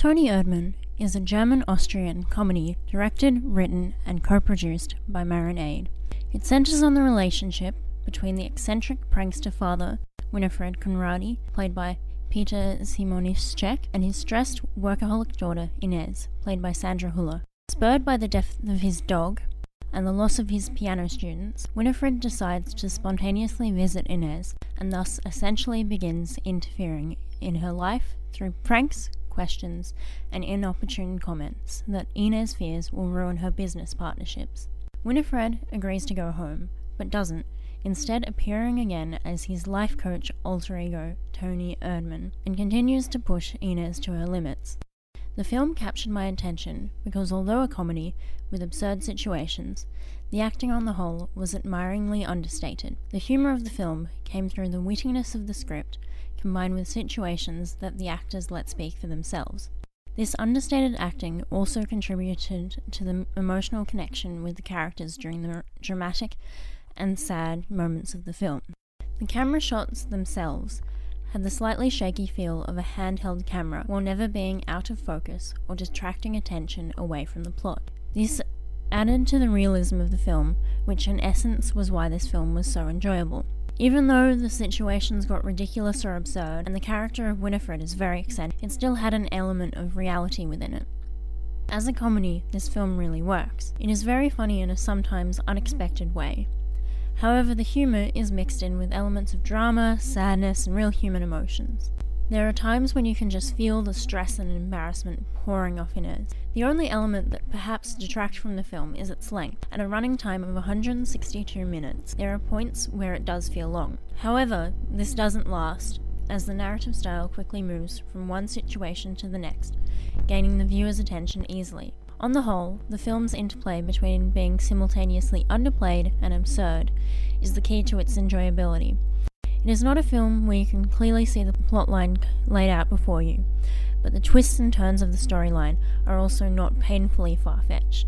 Toni Erdmann is a German Austrian comedy directed, written, and co produced by Maren Ade. It centers on the relationship between the eccentric prankster father, Winifred Conradi, played by Peter Simonischek, and his stressed workaholic daughter, Ines, played by Sandra Hüller. Spurred by the death of his dog and the loss of his piano students, Winifred decides to spontaneously visit Ines and thus essentially begins interfering in her life through pranks, questions, and inopportune comments that Ines fears will ruin her business partnerships. Winifred agrees to go home, but doesn't, instead appearing again as his life coach alter ego, Toni Erdmann, and continues to push Ines to her limits. The film captured my attention because although a comedy with absurd situations, the acting on the whole was admiringly understated. The humour of the film came through the wittiness of the script, combined with situations that the actors let speak for themselves. This understated acting also contributed to the emotional connection with the characters during the dramatic and sad moments of the film. The camera shots themselves had the slightly shaky feel of a handheld camera while never being out of focus or distracting attention away from the plot. This added to the realism of the film, which in essence was why this film was so enjoyable. Even though the situations got ridiculous or absurd, and the character of Winifred is very eccentric, it still had an element of reality within it. As a comedy, this film really works. It is very funny in a sometimes unexpected way. However, the humour is mixed in with elements of drama, sadness, and real human emotions. There are times when you can just feel the stress and embarrassment pouring off Ines. The only element that perhaps detracts from the film is its length. At a running time of 162 minutes, there are points where it does feel long. However, this doesn't last, as the narrative style quickly moves from one situation to the next, gaining the viewer's attention easily. On the whole, the film's interplay between being simultaneously underplayed and absurd is the key to its enjoyability. It is not a film where you can clearly see the plotline laid out before you, but the twists and turns of the storyline are also not painfully far fetched.